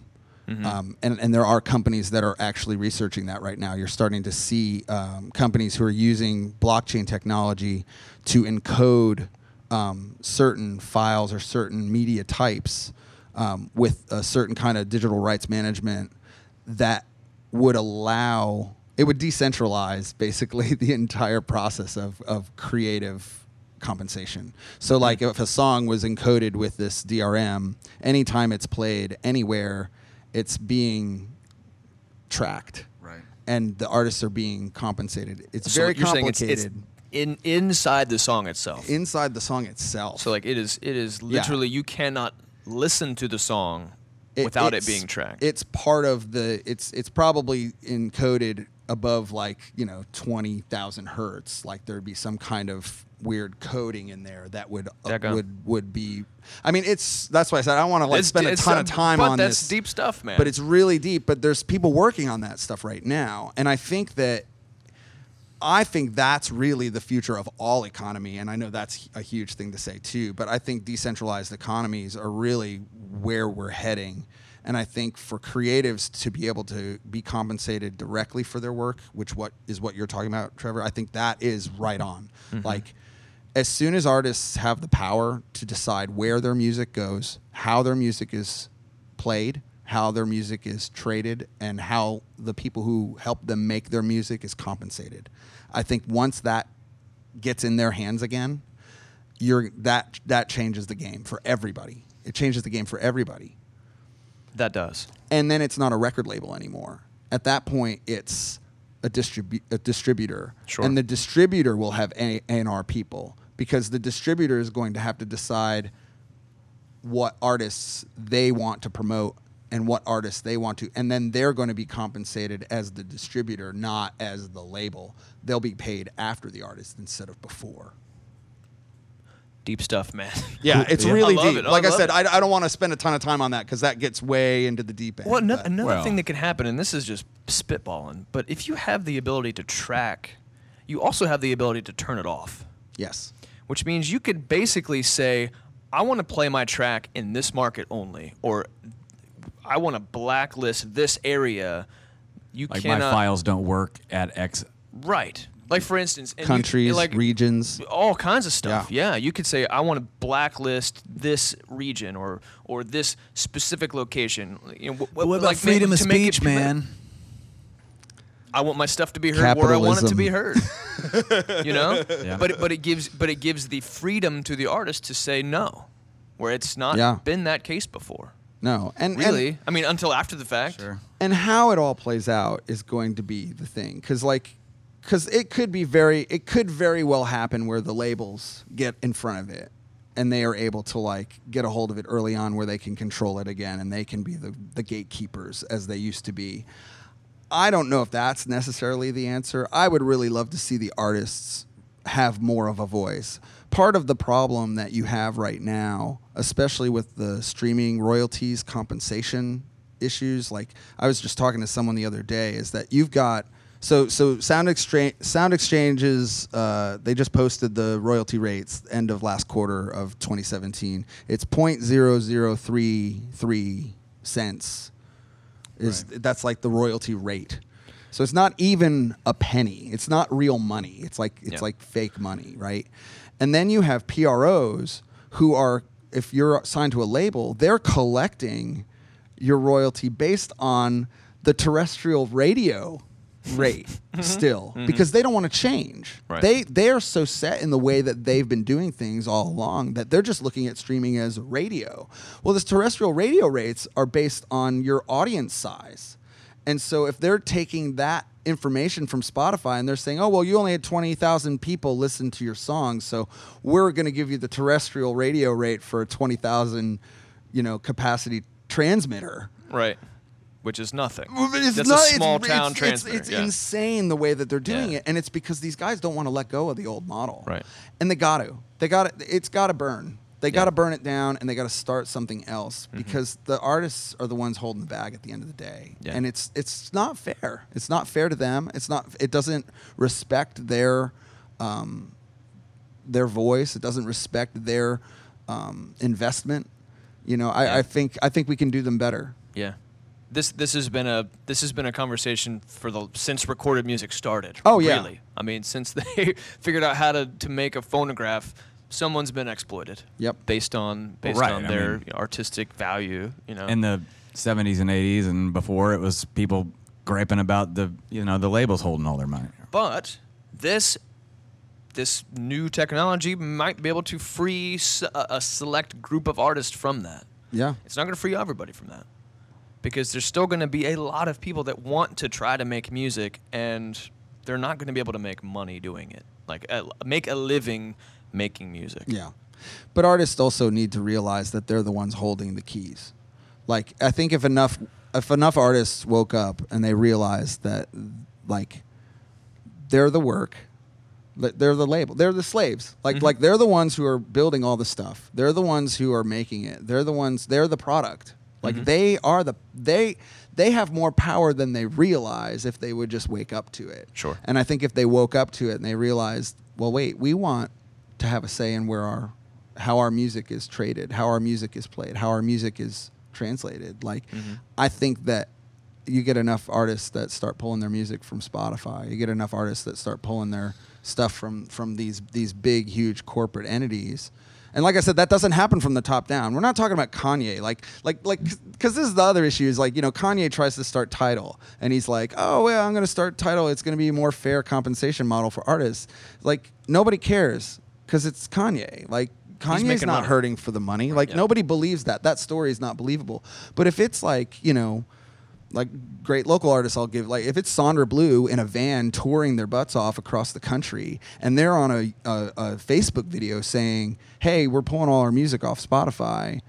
Um, and, and there are companies that are actually researching that right now. You're starting to see um, companies who are using blockchain technology to encode um, certain files or certain media types um, with a certain kind of digital rights management that would allow it would decentralize basically the entire process of, of creative compensation. So like if a song was encoded with this DRM, anytime it's played anywhere, it's being tracked. Right. And the artists are being compensated. It's So very saying it's- complicated it's, in inside the song itself. inside the song itself. so like it is it is Yeah. literally you cannot listen to the song It- without it being tracked. It's part of the. It's it's probably encoded above like you know twenty thousand hertz. Like there'd be some kind of weird coding in there that would uh, would would be. I mean, it's that's why I said I don't want to like It's- spend a it's, ton of time but on that's this. deep stuff, man. But it's really deep. But there's people working on that stuff right now, and I think that. I think that's really the future of all economy, and I know that's a huge thing to say too. But I think decentralized economies are really where we're heading, and I think for creatives to be able to be compensated directly for their work, which what is what you're talking about, Trevor. I think that is right on. Like, as soon as artists have the power to decide where their music goes, how their music is played, how their music is traded, and how the people who help them make their music is compensated. I think once that gets in their hands again, you're that that changes the game for everybody. It changes the game for everybody. That does. And then it's not a record label anymore. At that point, it's a, distribu- a distributor, Sure. and the distributor will have A and R people because the distributor is going to have to decide what artists they want to promote and what artists they want to and then they're going to be compensated as the distributor not as the label they'll be paid after the artist instead of before Deep stuff, man. yeah it's Yeah. really I deep it. I like i love said. I, I don't want to spend a ton of time on that because that gets way into the deep end Well, another, another Well- thing that can happen, and this is just spitballing, but if you have the ability to track, you also have the ability to turn it off, yes which means you could basically say, I want to play my track in this market only, or I want to blacklist this area. You Like cannot. my files don't work at X. Right. Like, for instance, and you- countries like, regions all kinds of stuff. Yeah. Yeah. you could say I want to blacklist this region or or this specific location. You know, wh- wh- like, ma- to make it permit- I want my stuff to be heard where I want it to be heard. you know, Yeah. but it- but it gives but it gives the freedom to the artist to say no, where it's not Yeah. been that case before. no and and- Really, I mean, until after the fact. Sure. and how it all plays out is going to be the thing because like because it could be very it could very well happen where the labels get in front of it and they are able to like get a hold of it early on where they can control it again and they can be the, the gatekeepers as they used to be i don't know if that's necessarily the answer. I would really love to see the artists have more of a voice. Part of the problem that you have right now especially with the streaming royalties compensation issues like i was just talking to someone the other day is that you've got so so SoundExchange sound exchanges uh, they just posted the royalty rates end of last quarter of 2017 it's 0.0033 cents is that's like the royalty rate. So it's not even a penny. It's not real money. It's like it's Yeah. like fake money right? And then you have pros who are if you're signed to a label they're collecting your royalty based on the terrestrial radio rate mm-hmm. still mm-hmm. because they don't want to change Right. they they are so set in the way that they've been doing things all along that they're just looking at streaming as radio well this terrestrial radio rates are based on your audience size and so if they're taking that information from Spotify and they're saying, "Oh, well, you only had 20,000 people listen to your song, so we're going to give you the terrestrial radio rate for a 20,000, you know, capacity transmitter." Right. Which is nothing. It's That's not- a small it's, town it's, transmitter. It's, yeah. insane the way that they're doing Yeah. it, and it's because these guys don't want to let go of the old model. Right. And they got to. They got to. It's got to burn. They got to burn it down, and they got to start something else Mm-hmm. because the artists are the ones holding the bag at the end of the day, Yeah. and it's it's not fair. It's not fair to them. It's not. It doesn't respect their. Um, their voice. It doesn't respect their um, investment. You know, I, Yeah. I think I think we can do them better. Yeah. This this has been a this has been a conversation for the since recorded music started. Oh, yeah. Really. I mean, since they figured out how to, to make a phonograph, someone's been exploited. Yep. Based on based right, on I their mean- artistic value, you know. In the 70s and 80s and before, it was people griping about the you know the labels holding all their money. But this this new technology might be able to free a select group of artists from that. Yeah. It's not going to free everybody from that. Because there's still going to be a lot of people that want to try to make music and they're not going to be able to make money doing it. Like uh, make a living making music. Yeah. But artists also need to realize that they're the ones holding the keys. Like I think if enough if enough artists woke up and they realized that like they're the work, they're the label, they're the slaves. Like like they're the ones who are building all the stuff. They're the ones who are making it. They're the ones they're the product. Like mm-hmm. they are the they they have more power than they realize if they would just wake up to it. Sure. And I think if they woke up to it and they realized, well, wait, we want to have a say in where our how our music is traded, how our music is played, how our music is translated. Like mm-hmm. I think that you get enough artists that start pulling their music from Spotify. You get enough artists that start pulling their stuff from from these these big huge corporate entities. And like I said, that doesn't happen from the top down. We're not talking about Kanye, like, like, like, because this is the other issue. Is like, you know, Kanye tries to start Tidal, and he's like, oh yeah, I'm going to start Tidal. It's going to be a more fair compensation model for artists. Like, nobody cares because it's Kanye. Like, Kanye's not money. hurting for the money. Like, Yeah. nobody believes that. That story is not believable. But if it's like, you know, like great local artists I'll give like if it's Sonder Blue in a van touring their butts off across the country and they're on a, a, a Facebook video saying hey we're pulling all our music off Spotify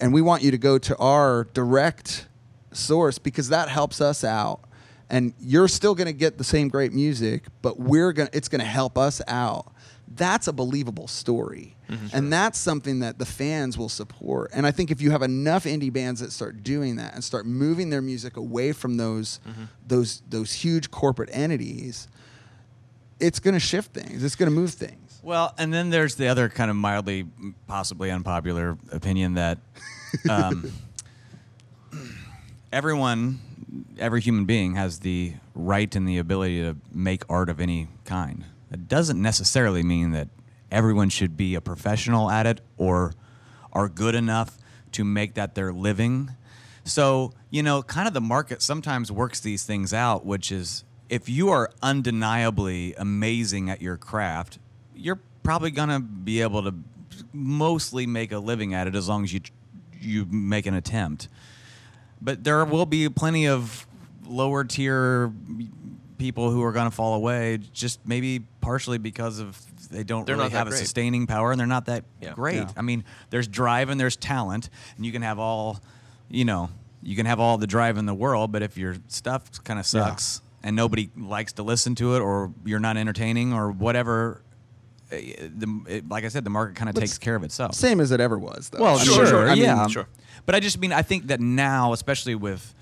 and we want you to go to our direct source because that helps us out and you're still going to get the same great music but we're going to it's going to help us out. That's a believable story and that's something that the fans will support. And i think if you have enough indie bands that start doing that and start moving their music away from those those those huge corporate entities it's going to shift things. It's going to move things. Well, and then there's the other kind of mildly, possibly unpopular opinion that um, everyone, every human being has the right and the ability to make art of any kind. It doesn't necessarily mean that everyone should be a professional at it or are good enough to make that their living. So, you know, kind of the market sometimes works these things out, which is if you are undeniably amazing at your craft, you're probably going to be able to mostly make a living at it as long as you you make an attempt. But there will be plenty of lower tier people who are going to fall away just maybe partially because of they don't They're really have a great. sustaining power and they're not that Yeah. great. Yeah. I mean, there's drive and there's talent, and you can have all, you know, you can have all the drive in the world, but if your stuff kind of Yeah. sucks and nobody likes to listen to it, or you're not entertaining, or whatever, eh, the, it, like I said, the market kind of takes care of itself. same as it ever was though Well, I mean, sure, sure. I mean, yeah, Sure. But I just mean I think that now, especially with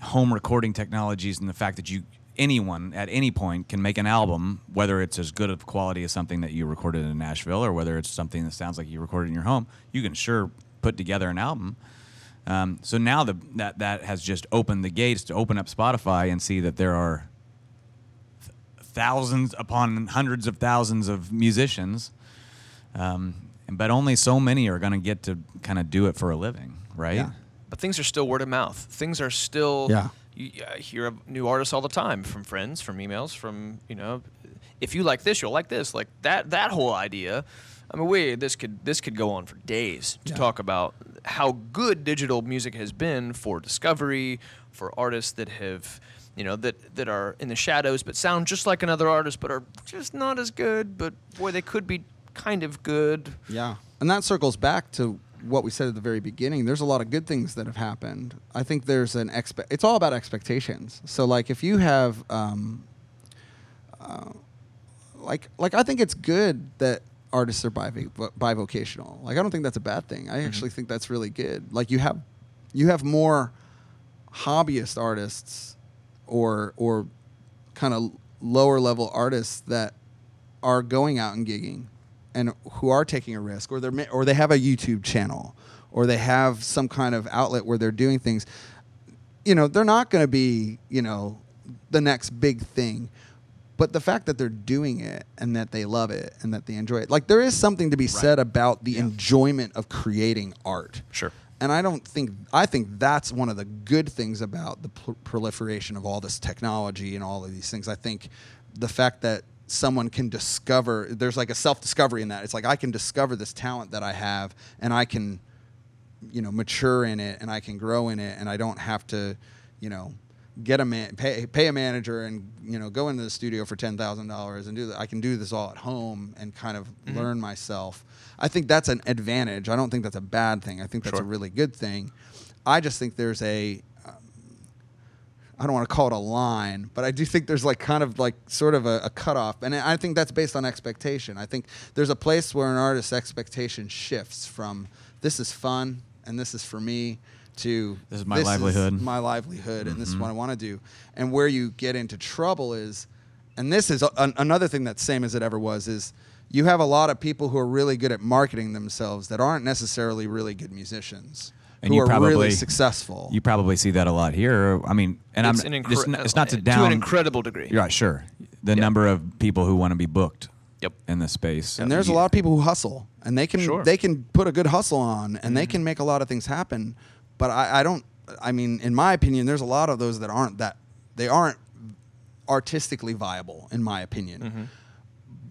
home recording technologies and the fact that you anyone at any point can make an album, whether it's as good of quality as something that you recorded in Nashville or whether it's something that sounds like you recorded in your home, you can sure put together an album. Um, so now the, that that has just opened the gates to open up Spotify and see that there are th- thousands upon hundreds of thousands of musicians um, but only so many are going to get to kind of do it for a living, right? Yeah. But things are still word of mouth. Things are still. Yeah. You I hear of new artists all the time from friends, from emails, from you know, if you like this, you'll like this. Like that. That whole idea. I mean, we this could this could go on for days to Yeah. talk about how good digital music has been for discovery, for artists that have. You know that that are in the shadows, but sound just like another artist, but are just not as good. But boy, they could be kind of good. Yeah. And that circles back to what we said at the very beginning. There's a lot of good things that have happened. I think there's an expect. It's all about expectations. So like if you have, um, uh, like like I think it's good that artists are bivo- bivocational. Like I don't think that's a bad thing. I actually think that's really good. Like you have you have more hobbyist artists or or kind of lower level artists that are going out and gigging and who are taking a risk or they're or they have a YouTube channel or they have some kind of outlet where they're doing things you know they're not going to be you know the next big thing but the fact that they're doing it and that they love it and that they enjoy it like there is something to be said about the enjoyment of creating art Sure. and I don't think I think that's one of the good things about the pr- proliferation of all this technology and all of these things. I think the fact that someone can discover there's like a self-discovery in that. It's like I can discover this talent that I have and I can you know mature in it and I can grow in it and I don't have to, you know, get a man pay pay a manager and you know go into the studio for ten thousand dollars and do that. I can do this all at home and kind of mm-hmm. learn myself. I think that's an advantage. I don't think that's a bad thing. I think that's a really good thing. I just think there's a I don't want to call it a line, but I do think there's like kind of like sort of a, a cutoff, and I think that's based on expectation. I think there's a place where an artist's expectation shifts from this is fun and this is for me to This is my livelihood. my livelihood, and this is Mhm. what I want to do. And where you get into trouble is, and this is a, an, another thing that's same as it ever was is. You have a lot of people who are really good at marketing themselves that aren't necessarily really good musicians And who you are probably really successful. You probably see that a lot here. I mean, and it's I'm an it's, incre- not, it's not to down to an incredible degree. You're right, sure. The Yeah. number of people who want to be booked. Yep. in the space. and there's a lot of people who hustle and they can Sure. they can put a good hustle on and they mm-hmm. can make a lot of things happen but I, I don't i mean in my opinion there's a lot of those that aren't that they aren't artistically viable in my opinion mm-hmm.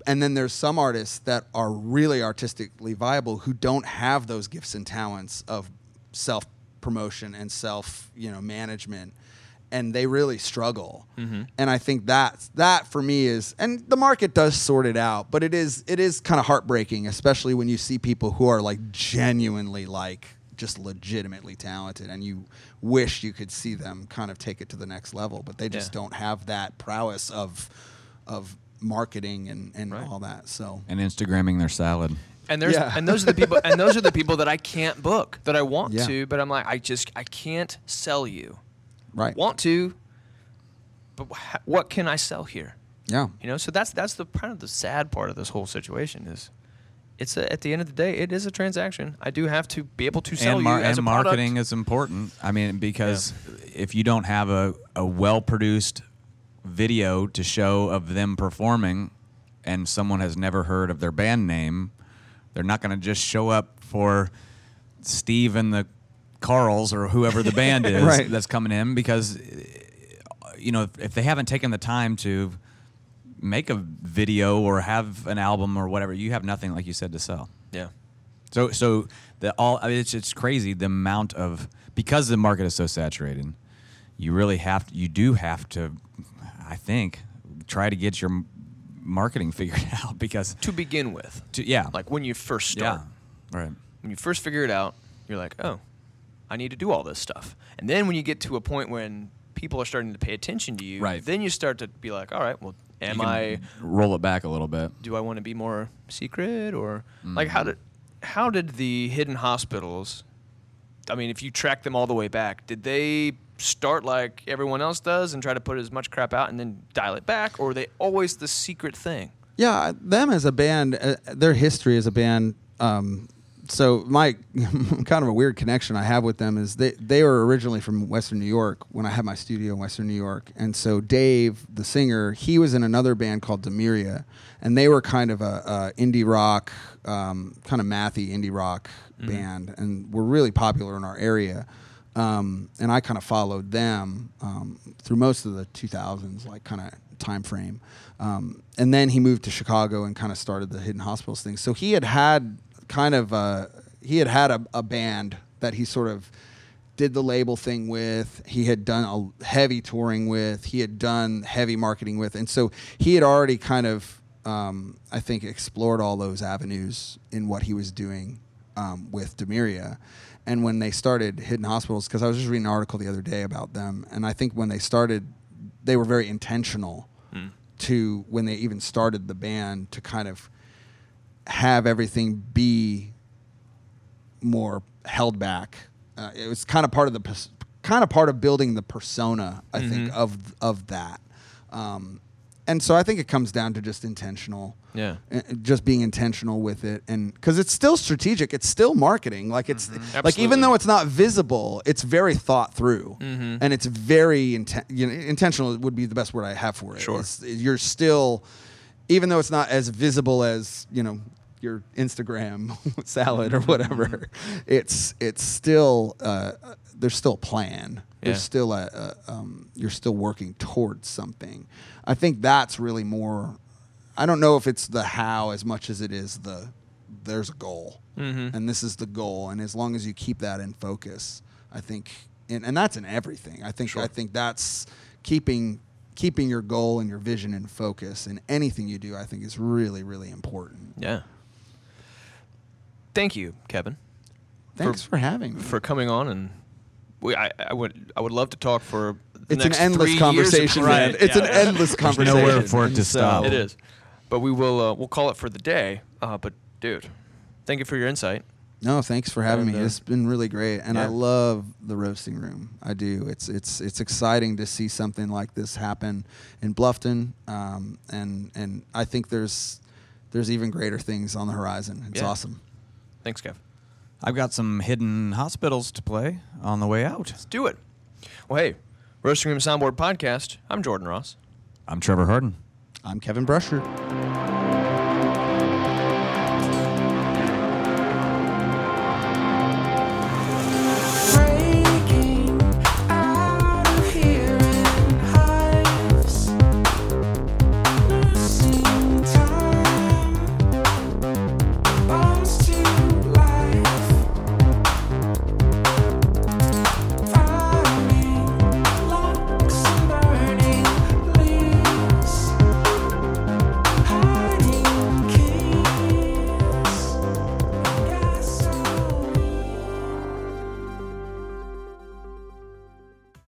and then there's some artists that are really artistically viable who don't have those gifts and talents of self promotion and self you know management and they really struggle mm-hmm. and i think that that for me is and the market does sort it out but it is it is kind of heartbreaking especially when you see people who are like genuinely like just legitimately talented and you wish you could see them kind of take it to the next level but they just Yeah. don't have that prowess of of marketing and, and Right. all that so and Instagramming their salad. And there's Yeah. and those are the people and those are the people that I can't book that I want Yeah. to, but I'm like I just I can't sell you. right Want to, but what can I sell here? yeah You know, so that's that's the kind of the sad part of this whole situation is, it's a, at the end of the day, it is a transaction. I do have to be able to sell and, mar- you as and a product. marketing is important. I mean, because if you don't have a, a well produced video to show of them performing and someone has never heard of their band name, they're not going to just show up for Steve and the Carls or whoever the band is Right. that's coming in because, you know, if, if they haven't taken the time to make a video or have an album or whatever, you have nothing, like you said, to sell. yeah, So so the all I mean, it's it's crazy the amount of because the market is so saturated. You really have to, you do have to, I think, try to get your m- marketing figured out because to begin with, to, yeah like when you first start, yeah right when you first figure it out, you're like, oh, I need to do all this stuff. And then when you get to a point when people are starting to pay attention to you, Right. then you start to be like, all right, well, am I roll it back a little bit. do I want to be more secret or like Mm. how did how did the Hidden Hospitals I mean if you track them all the way back did they start like everyone else does and try to put as much crap out and then dial it back or are they always the secret thing Yeah, them as a band, uh, their history as a band. Um, so my kind of a weird connection I have with them is they they were originally from Western New York when I had my studio in Western New York, and so Dave, the singer, he was in another band called Damiera, and they were kind of a, a indie rock, um, kind of mathy indie rock band, and were really popular in our area. Um, and I kind of followed them um, through most of the 2000s, like kind of time frame. Um, and then he moved to Chicago and kind of started the Hidden Hospitals thing. So he had had kind of a, he had had a, a band that he sort of did the label thing with. He had done a heavy touring with. He had done heavy marketing with, and so he had already kind of, um, I think, explored all those avenues in what he was doing um, with Damiera. And when they started Hidden Hospitals, because I was just reading an article the other day about them, and I think when they started, they were very intentional to when they even started the band to kind of have everything be more held back. Uh, it was kind of part of the kind of part of building the persona, I think, of of that. Um, and so I think it comes down to just intentional, Yeah. uh, just being intentional with it, and because it's still strategic, it's still marketing. Like it's like Absolutely. even though it's not visible, it's very thought through, and it's very inten- you know, intentional. Would be the best word I have for it. Sure. It's- you're still, even though it's not as visible as you know your Instagram salad or whatever, it's it's still uh, there's still a plan. There's still a, a um, you're still working towards something. I think that's really more. I don't know if it's the how as much as it is the there's a goal, Mm-hmm. and this is the goal, and as long as you keep that in focus, I think, and, and that's in everything. I think I think that's keeping keeping your goal and your vision in focus in anything you do. I think is really really important. Yeah. Thank you, Kevin, Thanks for, having me. for coming on and we, I, I would I would love to talk for the it's an endless three conversation, man. Right, It's yeah. an endless conversation. nowhere for it to And stop. It is. But we will uh, we'll call it for the day. Uh, but dude, thank you for your insight. No, thanks for having And, me. uh, It's been really great, and I love the roasting room. I do. It's it's it's exciting to see something like this happen in Bluffton, um, and and I think there's there's even greater things on the horizon. It's Yeah. awesome. Thanks, Kev. I've got some Hidden Hospitals to play on the way out. Let's do it. Well, hey, Roasting Room Soundboard Podcast. I'm Jordan Ross. I'm Trevor Harden. I'm Kevin Brusher.